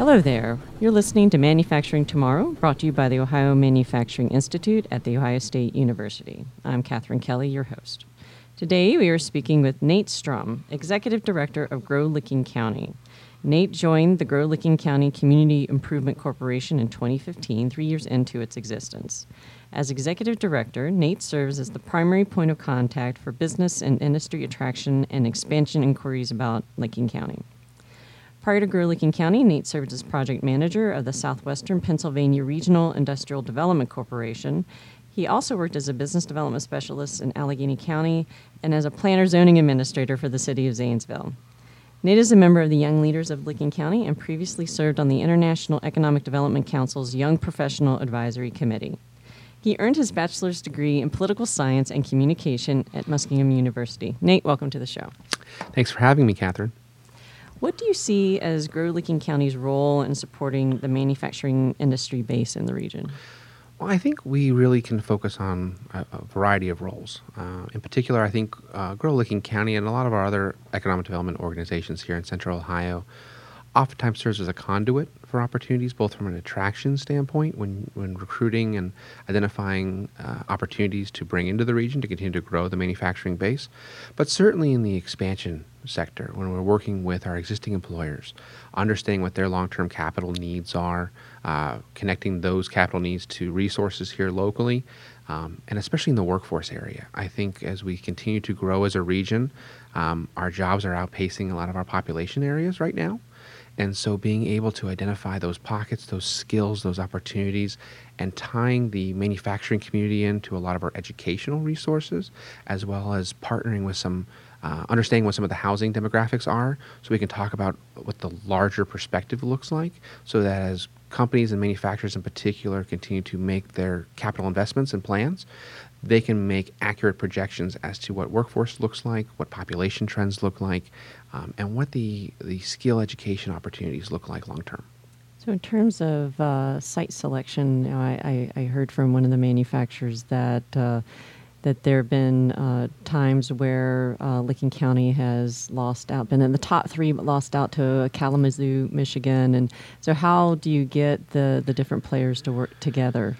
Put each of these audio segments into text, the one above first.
Hello there. You're listening to Manufacturing Tomorrow, brought to you by the Ohio Manufacturing Institute at The Ohio State University. I'm Katherine Kelly, your host. Today we are speaking with Nate Strum, Executive Director of Grow Licking County. Nate joined the Grow Licking County Community Improvement Corporation in 2015, three years into its existence. As Executive Director, Nate serves as the primary point of contact for business and industry attraction and expansion inquiries about Licking County. Prior to Grow County, Nate served as project manager of the Southwestern Pennsylvania Regional Industrial Development Corporation. He also worked as a business development specialist in Allegheny County and as a planner zoning administrator for the city of Zanesville. Nate is a member of the Young Leaders of Licking County and previously served on the International Economic Development Council's Young Professional Advisory Committee. He earned his bachelor's degree in political science and communication at Muskingum University. Nate, welcome to the show. Thanks for having me, Catherine. What do you see as Grow Licking County's role in supporting the manufacturing industry base in the region? Well, I think we really can focus on a, a variety of roles. Uh, in particular, I think uh, Grow Licking County and a lot of our other economic development organizations here in Central Ohio oftentimes serves as a conduit for opportunities, both from an attraction standpoint when, when recruiting and identifying uh, opportunities to bring into the region to continue to grow the manufacturing base, but certainly in the expansion sector when we're working with our existing employers, understanding what their long term capital needs are, uh, connecting those capital needs to resources here locally, um, and especially in the workforce area. I think as we continue to grow as a region, um, our jobs are outpacing a lot of our population areas right now. And so being able to identify those pockets, those skills, those opportunities, and tying the manufacturing community into a lot of our educational resources, as well as partnering with some uh, understanding what some of the housing demographics are so we can talk about what the larger perspective looks like so that as companies and manufacturers in particular continue to make their capital investments and plans they can make accurate projections as to what workforce looks like what population trends look like um, and what the, the skill education opportunities look like long term so, in terms of uh, site selection, you know, I, I, I, heard from one of the manufacturers that uh, that there have been uh, times where uh, Licking County has lost out, been in the top three, but lost out to Kalamazoo, Michigan. And so, how do you get the, the different players to work together?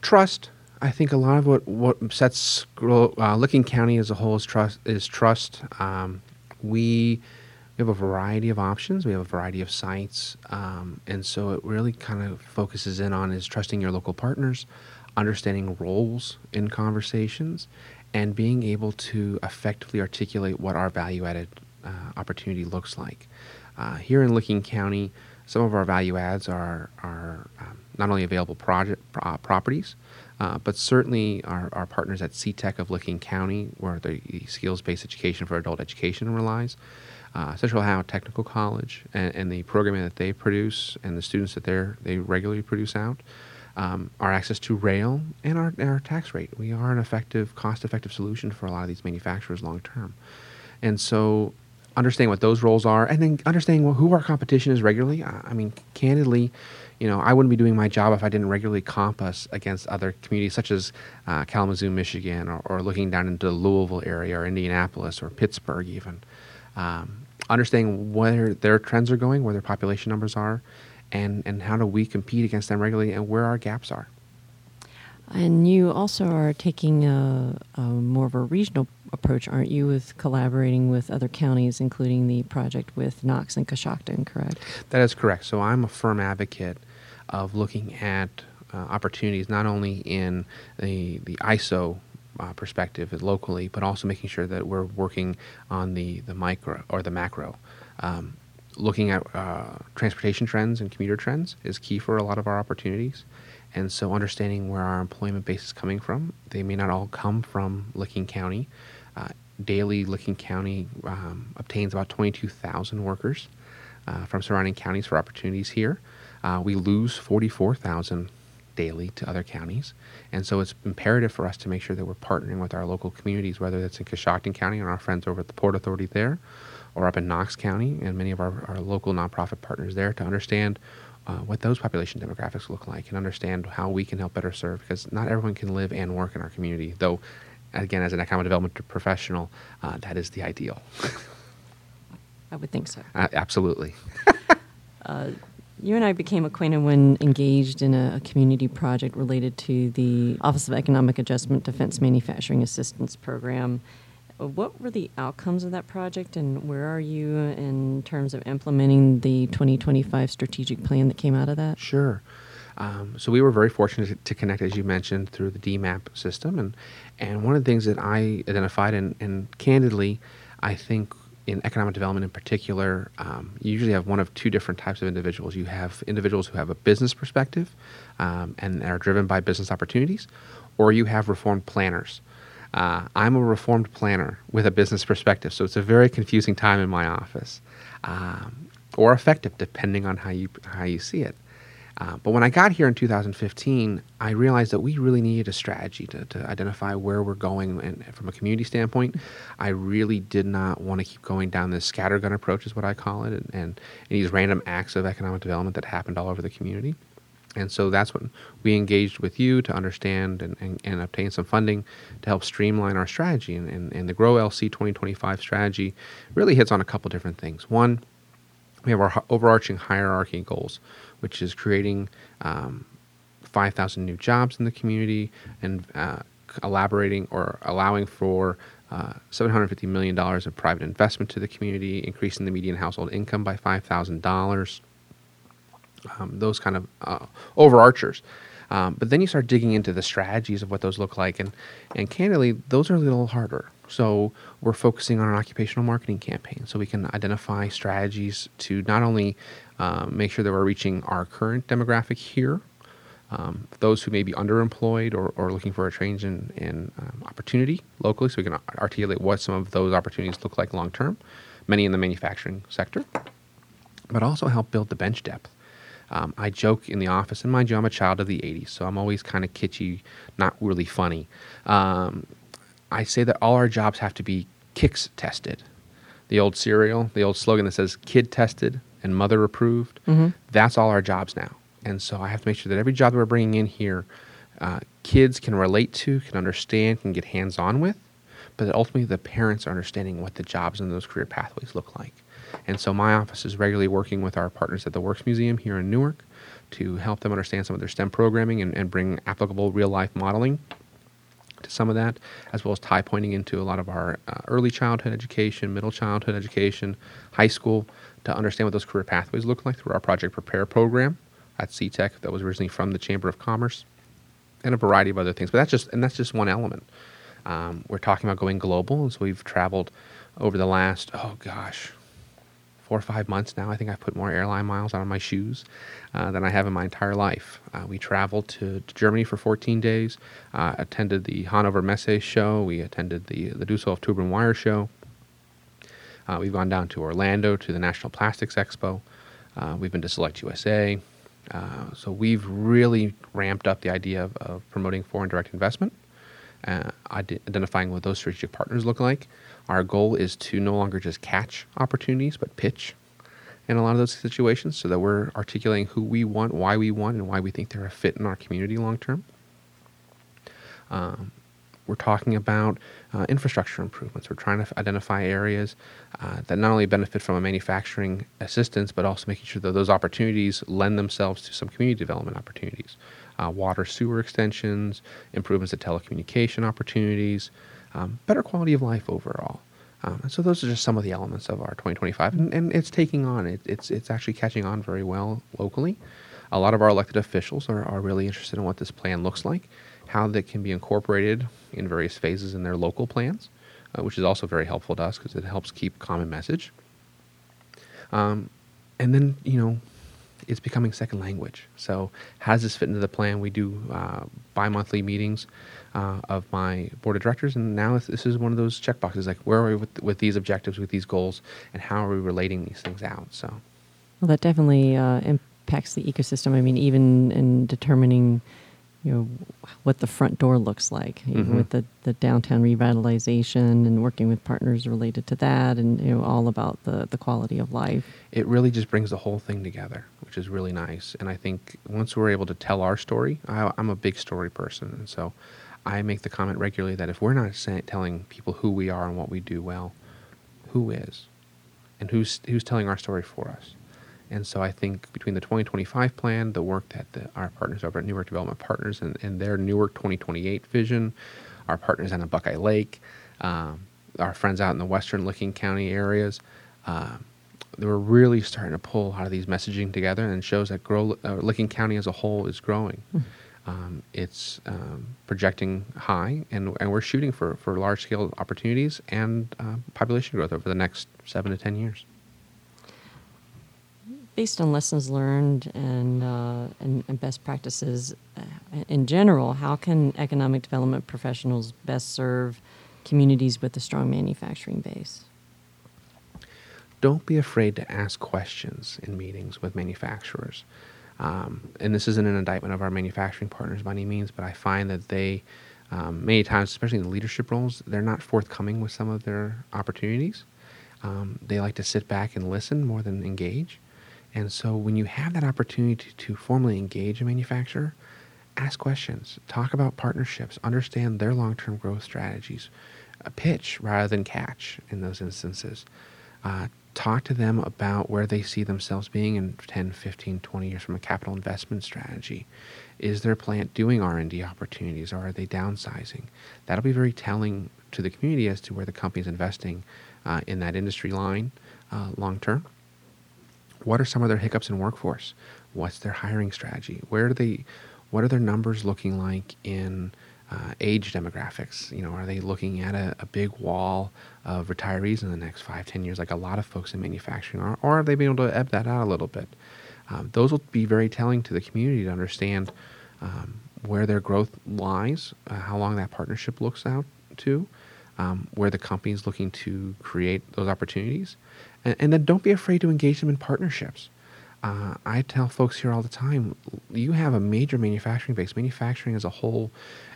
Trust. I think a lot of what, what sets uh, Licking County as a whole is trust. Is trust. Um, we we have a variety of options. We have a variety of sites, um, and so it really kind of focuses in on is trusting your local partners, understanding roles in conversations, and being able to effectively articulate what our value added uh, opportunity looks like. Uh, here in Licking County, some of our value adds are, are um, not only available project uh, properties, uh, but certainly our, our partners at CTEC of Licking County, where the skills-based education for adult education relies, uh, Central Ohio Technical College, and, and, the programming that they produce, and the students that they they regularly produce out, um, our access to rail, and our, our tax rate. We are an effective, cost effective solution for a lot of these manufacturers long term. And so, understanding what those roles are, and then understanding who our competition is regularly. I mean, candidly, you know, I wouldn't be doing my job if I didn't regularly comp us against other communities such as uh, Kalamazoo, Michigan, or, or, looking down into the Louisville area, or Indianapolis, or Pittsburgh, even. Um, understanding where their trends are going, where their population numbers are, and, and how do we compete against them regularly and where our gaps are. And you also are taking a, a, more of a regional approach, aren't you, with collaborating with other counties, including the project with Knox and Coshocton, correct? That is correct. So I'm a firm advocate of looking at uh, opportunities not only in the, the ISO uh, perspective locally, but also making sure that we're working on the, the micro or the macro. Um, looking at uh, transportation trends and commuter trends is key for a lot of our opportunities. And so, understanding where our employment base is coming from, they may not all come from Licking County. Uh, daily, Licking County um, obtains about 22,000 workers uh, from surrounding counties for opportunities here. Uh, we lose 44,000 daily to other counties. And so it's imperative for us to make sure that we're partnering with our local communities, whether that's in Coshocton County and our friends over at the Port Authority there, or up in Knox County and many of our, our local nonprofit partners there to understand uh, what those population demographics look like and understand how we can help better serve because not everyone can live and work in our community, though, again, as an economic development professional, uh, that is the ideal. I would think so. Uh, absolutely. Uh, You and I became acquainted when engaged in a, community project related to the Office of Economic Adjustment Defense Manufacturing Assistance Program. What were the outcomes of that project, and where are you in terms of implementing the 2025 strategic plan that came out of that? Sure. Um, so we were very fortunate to connect, as you mentioned, through the DMAP system, and and one of the things that I identified, and, and candidly, I think in economic development in particular, um, you usually have one of two different types of individuals. You have individuals who have a business perspective um, and are driven by business opportunities, or you have reformed planners. Uh, I'm a reformed planner with a business perspective, so it's a very confusing time in my office, um, or effective depending on how you how you see it. Uh, but when I got here in 2015, I realized that we really needed a strategy to, to identify where we're going. And from a community standpoint, I really did not want to keep going down this scattergun approach, is what I call it, and, and, these random acts of economic development that happened all over the community. And so that's when we engaged with you to understand and, and, and obtain some funding to help streamline our strategy. And, and, and the Grow LC 2025 strategy really hits on a couple different things. One, we have our overarching hierarchy goals which is creating um, 5,000 new jobs in the community and uh, elaborating or allowing for uh, $750 million of private investment to the community, increasing the median household income by $5,000. Um, those kind of uh, overarchers. Um, but then you start digging into the strategies of what those look like, and and candidly, those are a little harder. So we're focusing on an occupational marketing campaign, so we can identify strategies to not only um, make sure that we're reaching our current demographic here, um, those who may be underemployed or, or looking for a change in, in um, opportunity locally, so we can articulate what some of those opportunities look like long term, many in the manufacturing sector, but also help build the bench depth. Um, I joke in the office, and mind you, I'm a child of the 80s, so I'm always kind of kitschy, not really funny. Um, I say that all our jobs have to be Kix tested. The old cereal, the old slogan that says kid tested, and mother approved. Mm-hmm. That's all our jobs now. And so I have to make sure that every job that we're bringing in here, uh, kids can relate to, can understand, can get hands on with, but that ultimately the parents are understanding what the jobs and those career pathways look like. And so my office is regularly working with our partners at the Works Museum here in Newark to help them understand some of their STEM programming and, and bring applicable real life modeling to some of that, as well as tie pointing into a lot of our uh, early childhood education, middle childhood education, high school, to understand what those career pathways look like through our Project Prepare program at CTEC that was originally from the Chamber of Commerce, and a variety of other things. But that's just and that's just one element. Um, we're talking about going global, and so we've traveled over the last oh gosh, four or five months now. I think I've put more airline miles on my shoes uh, than I have in my entire life. Uh, we traveled to, to, Germany for 14 days, uh, attended the Hannover Messe show, we attended the the Dusseldorf Tube and Wire show. Uh, we've gone down to Orlando to the National Plastics Expo. Uh, we've been to Select USA. Uh, so we've really ramped up the idea of, of promoting foreign direct investment, identifying what those strategic partners look like. Our goal is to no longer just catch opportunities, but pitch in a lot of those situations so that we're articulating who we want, why we want, and why we think they're a fit in our community long term. Um, we're talking about uh, infrastructure improvements. We're trying to identify areas uh, that not only benefit from a manufacturing assistance, but also making sure that those opportunities lend themselves to some community development opportunities. Uh, water sewer extensions, improvements to telecommunication opportunities, um, better quality of life overall. Um, so those are just some of the elements of our 2025, and, and it's taking on. It, it's it's actually catching on very well locally. A lot of our elected officials are, are really interested in what this plan looks like how that can be incorporated in various phases in their local plans, uh, which is also very helpful to us because it helps keep common message. Um, and then, you know, it's becoming second language. So, how does this fit into the plan? We do uh, bi monthly meetings uh, of my board of directors, and now this is one of those checkboxes like, where are we with, with these objectives, with these goals, and how are we relating these things out? So, well, that definitely uh, impacts the ecosystem. I mean, even in determining you know what the front door looks like mm-hmm. with the, the downtown revitalization and working with partners related to that and you know all about the, the quality of life it really just brings the whole thing together which is really nice and i think once we're able to tell our story I, am a big story person and so i make the comment regularly that if we're not telling people who we are and what we do well who is and who's who's telling our story for us And so I think between the 2025 plan, the work that the, our partners over at Newark Development Partners and, and their Newark 2028 vision, our partners on Buckeye Lake, um, our friends out in the western Licking County areas, uh, they were really starting to pull a lot of these messaging together and shows that grow, uh, Licking County as a whole is growing. Mm. Um, it's um, projecting high, and, and we're shooting for, for large scale opportunities and uh, population growth over the next seven to 10 years. Based on lessons learned and, uh, and, and, best practices uh, in general, how can economic development professionals best serve communities with a strong manufacturing base? Don't be afraid to ask questions in meetings with manufacturers. Um, and this isn't an indictment of our manufacturing partners by any means, but I find that they, um, many times, especially in the leadership roles, they're not forthcoming with some of their opportunities. Um, they like to sit back and listen more than engage. And so when you have that opportunity to, to formally engage a manufacturer, ask questions, talk about partnerships, understand their long term growth strategies, a pitch rather than catch in those instances. Uh, talk to them about where they see themselves being in 10 15 20 years from a capital investment strategy. Is their plant doing r&d opportunities or are they downsizing? That'll be very telling to the community as to where the company is investing uh, in that industry line uh, long term. What are some of their hiccups in workforce? What's their hiring strategy? Where do they what are their numbers looking like in uh, age demographics. You know, are they looking at a, a, big wall of retirees in the next five, ten years, like a lot of folks in manufacturing are, or have they been able to ebb that out a little bit? Um, those will be very telling to the community to understand um, where their growth lies, uh, how long that partnership looks out to, um, where the company is looking to create those opportunities, and, and then don't be afraid to engage them in partnerships. Uh, I tell folks here all the time you have a major manufacturing base. Manufacturing as a whole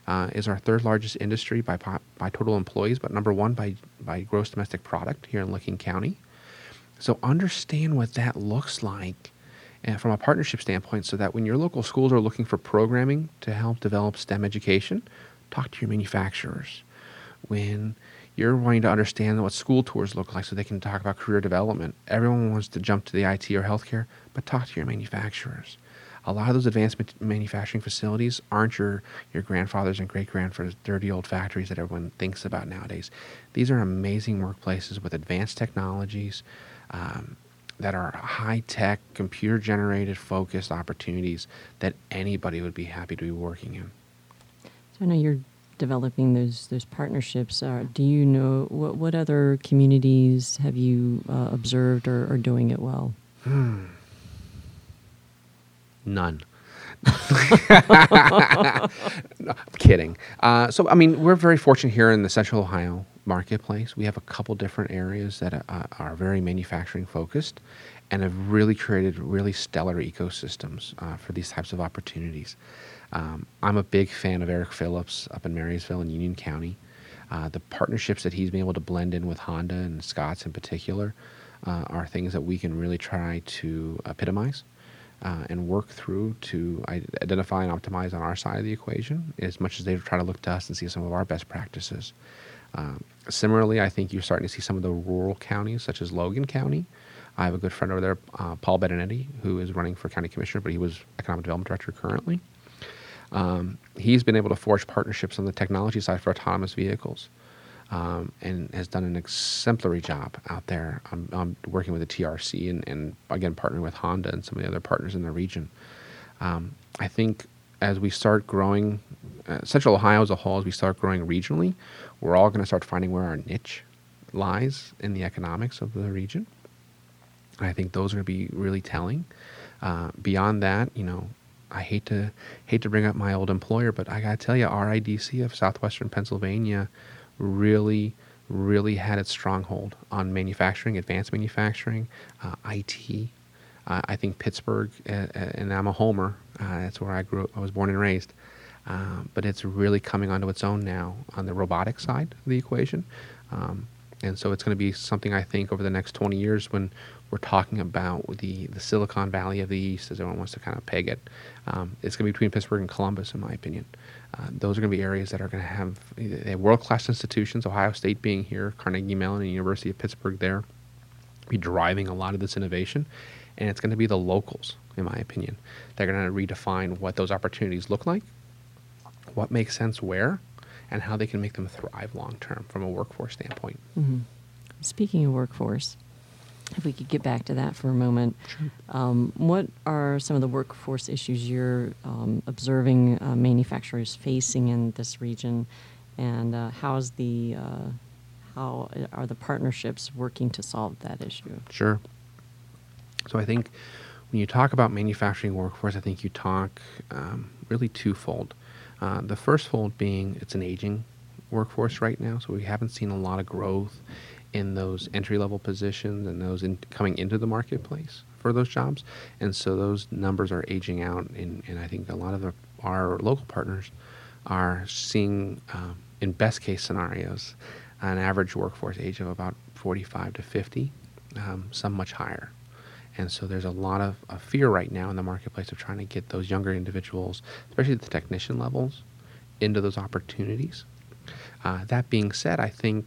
uh, is our third largest industry by, by total employees, but number one by, by gross domestic product here in Licking County. So understand what that looks like uh, from a partnership standpoint so that when your local schools are looking for programming to help develop STEM education, talk to your manufacturers. When you're wanting to understand what school tours look like so they can talk about career development, everyone wants to jump to the IT or healthcare, but talk to your manufacturers a lot of those advanced manufacturing facilities aren't your, your grandfathers and great grandfathers' dirty old factories that everyone thinks about nowadays. These are amazing workplaces with advanced technologies um, that are high tech, computer generated, focused opportunities that anybody would be happy to be working in. So I know you're developing those those partnerships. Uh, do you know what what other communities have you uh, observed or are doing it well? Hmm. None. no, I'm kidding. Uh, so, I mean, we're very fortunate here in the Central Ohio marketplace. We have a couple different areas that uh, are very manufacturing focused and have really created really stellar ecosystems uh, for these types of opportunities. Um, I'm a big fan of Eric Phillips up in Marysville and Union County. Uh, the partnerships that he's been able to blend in with Honda and Scott's in particular uh, are things that we can really try to epitomize uh, and work through to identify and optimize on our side of the equation as much as they try to look to us and see some of our best practices. Um, similarly, I think you're starting to see some of the rural counties, such as Logan County. I have a good friend over there, uh, Paul Benedetti, who is running for county commissioner, but he was economic development director currently. Um, he's been able to forge partnerships on the technology side for autonomous vehicles um, and has done an exemplary job out there. I'm, I'm working with the TRC and, and, again partnering with Honda and some of the other partners in the region. Um, I think as we start growing, uh, Central Ohio as a whole, as we start growing regionally, we're all going to start finding where our niche lies in the economics of the region. I think those are going to be really telling. Uh, beyond that, you know, I hate to hate to bring up my old employer, but I got to tell you, RIDC of Southwestern Pennsylvania really, really had its stronghold on manufacturing, advanced manufacturing, uh, IT. Uh, I think Pittsburgh, uh, uh, and I'm a homer. Uh, that's where I grew up. I was born and raised. Um, but it's really coming onto its own now on the robotic side of the equation. Um, and so it's going to be something I think over the next 20 years when we're talking about the, the Silicon Valley of the East, as everyone wants to kind of peg it. Um, it's going to be between Pittsburgh and Columbus, in my opinion. Uh, those are going to be areas that are going to have, have world class institutions, Ohio State being here, Carnegie Mellon and University of Pittsburgh there, be driving a lot of this innovation. And it's going to be the locals, in my opinion. They're going to redefine what those opportunities look like, what makes sense where, and how they can make them thrive long term from a workforce standpoint. Mm-hmm. Speaking of workforce, if we could get back to that for a moment, Sure. um, what are some of the workforce issues you're um, observing uh, manufacturers facing in this region, and uh, how's the uh, how are the partnerships working to solve that issue? Sure. So I think when you talk about manufacturing workforce, I think you talk um, really twofold. Uh, the first fold being it's an aging workforce right now, so we haven't seen a lot of growth in those entry level positions and those in, coming into the marketplace for those jobs, and so those numbers are aging out. And, and I think a lot of the, our local partners are seeing, um, in best case scenarios, an average workforce age of about 45 to 50, um, some much higher. And so there's a lot of, of fear right now in the marketplace of trying to get those younger individuals, especially at the technician levels, into those opportunities. Uh, that being said, I think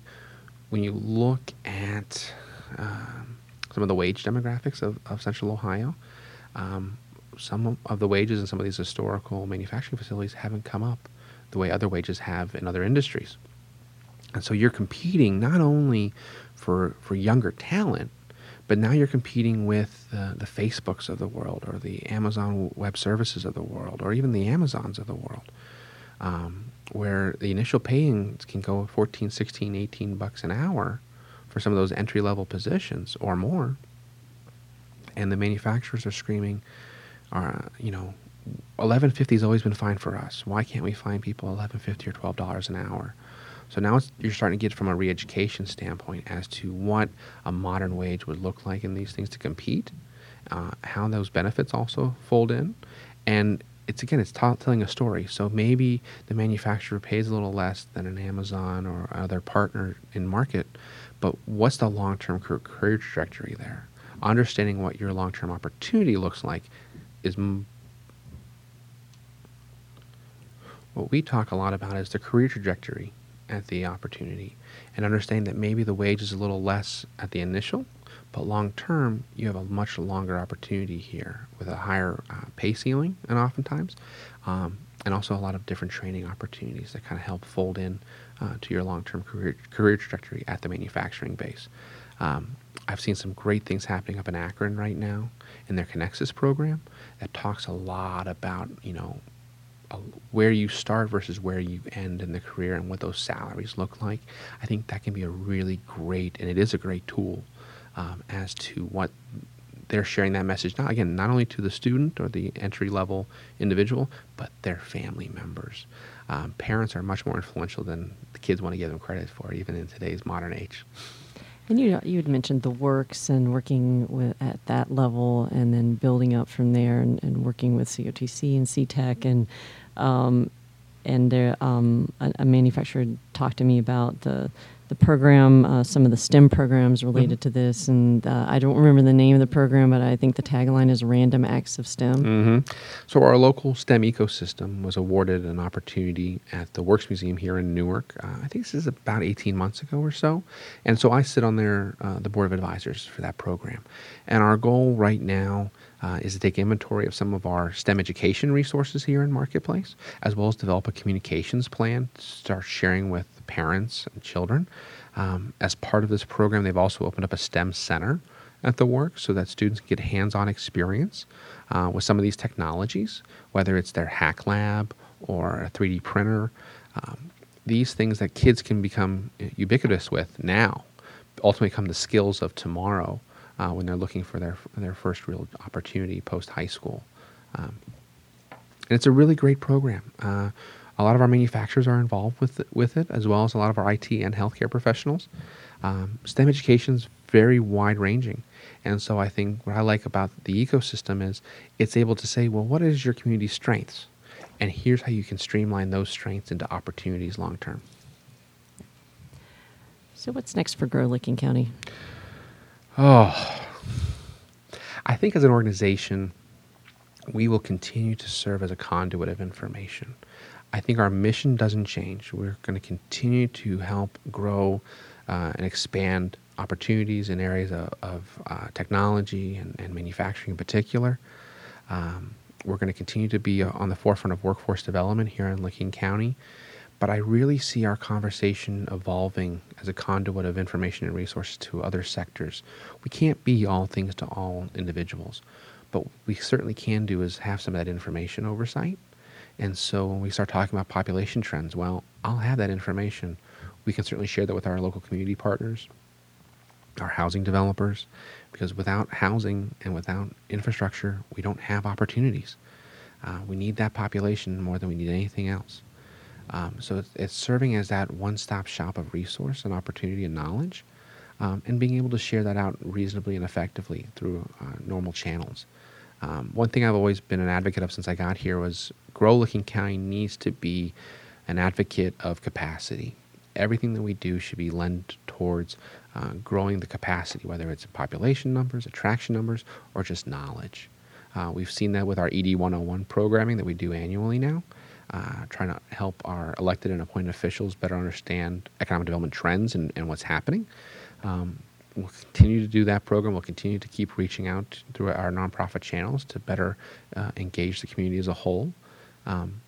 when you look at um, some of the wage demographics of, of Central Ohio, um, some of the wages in some of these historical manufacturing facilities haven't come up the way other wages have in other industries. And so you're competing not only for, for younger talent, but now you're competing with the Facebooks of the world, or the Amazon Web Services of the world, or even the Amazons of the world, um, where the initial payings can go 14, 16, 18 bucks an hour for some of those entry level positions or more. And the manufacturers are screaming, uh, you know, 1150 has always been fine for us. Why can't we find people 1150 or 12 dollars an hour? So now you're starting to get from a re-education standpoint as to what a modern wage would look like in these things to compete, uh, how those benefits also fold in, and it's again it's t- telling a story. So maybe the manufacturer pays a little less than an Amazon or other partner in market, but what's the long-term career trajectory there? Understanding what your long-term opportunity looks like is m- what we talk a lot about is the career trajectory at the opportunity and understand that maybe the wage is a little less at the initial, but long term, you have a much longer opportunity here with a higher uh, pay ceiling, and oftentimes, um, and also a lot of different training opportunities that kind of help fold in uh, to your long term career, career trajectory at the manufacturing base. Um, I've seen some great things happening up in Akron right now in their Connexus program that talks a lot about, you know, where you start versus where you end in the career and what those salaries look like. I think that can be a really great, and it is a great tool um, as to what they're sharing that message. Not again, not only to the student or the entry level individual, but their family members. Um, parents are much more influential than the kids want to give them credit for, even in today's modern age. And you you had mentioned the works and working with at that level, and then building up from there, and, and working with COTC and CTEC, and um, and there um, a, a, manufacturer talked to me about the the program, uh, some of the STEM programs related mm-hmm. to this, and uh, I don't remember the name of the program, but I think the tagline is "Random Acts of STEM." Mm-hmm. So our local STEM ecosystem was awarded an opportunity at the Works Museum here in Newark. Uh, I think this is about 18 months ago or so, and so I sit on their uh, the board of advisors for that program, and our goal right now uh, is to take inventory of some of our STEM education resources here in Marketplace, as well as develop a communications plan to start sharing with parents and children. Um, as part of this program, they've also opened up a STEM center at the work so that students can get hands-on experience uh, with some of these technologies, whether it's their hack lab or a 3D printer. Um, these things that kids can become ubiquitous with now ultimately become the skills of tomorrow uh, when they're looking for their their first real opportunity post high school. Um, and it's a really great program. Uh, a lot of our manufacturers are involved with it, with it, as well as a lot of our IT and healthcare professionals. Um, STEM education is very wide ranging. And so I think what I like about the ecosystem is it's able to say, well, what is your community's strengths? And here's how you can streamline those strengths into opportunities long term. So, what's next for Grow Licking County? Oh, I think as an organization, we will continue to serve as a conduit of information. I think our mission doesn't change. We're going to continue to help grow uh, and expand opportunities in areas of, of uh, technology and, and manufacturing in particular. Um, we're going to continue to be uh, on the forefront of workforce development here in Licking County. But I really see our conversation evolving as a conduit of information and resources to other sectors. We can't be all things to all individuals, but we certainly can do is have some of that information oversight. And so when we start talking about population trends, well, I'll have that information. We can certainly share that with our local community partners, our housing developers, because without housing and without infrastructure, we don't have opportunities. Uh, we need that population more than we need anything else. Um, so it's, serving as that one-stop shop of resource and opportunity and knowledge, um, and being able to share that out reasonably and effectively through uh, normal channels. Um, one thing I've always been an advocate of since I got here was Grow Licking County needs to be an advocate of capacity. Everything that we do should be lent towards uh, growing the capacity, whether it's population numbers, attraction numbers, or just knowledge. Uh, we've seen that with our ED 101 programming that we do annually now uh, trying to help our elected and appointed officials better understand economic development trends and, and what's happening. Um, we'll continue to do that program. We'll continue to keep reaching out through our nonprofit channels to better uh, engage the community as a whole. Um,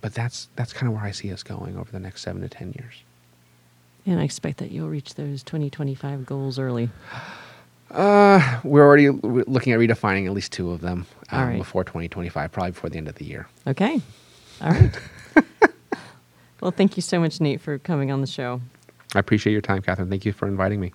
but that's that's kind of where I see us going over the next seven to ten years. And I expect that you'll reach those 2025 goals early. Uh, we're already looking at redefining at least two of them um, right. before 2025, probably before the end of the year. Okay. All right. well, thank you so much, Nate, for coming on the show. I appreciate your time, Catherine. Thank you for inviting me.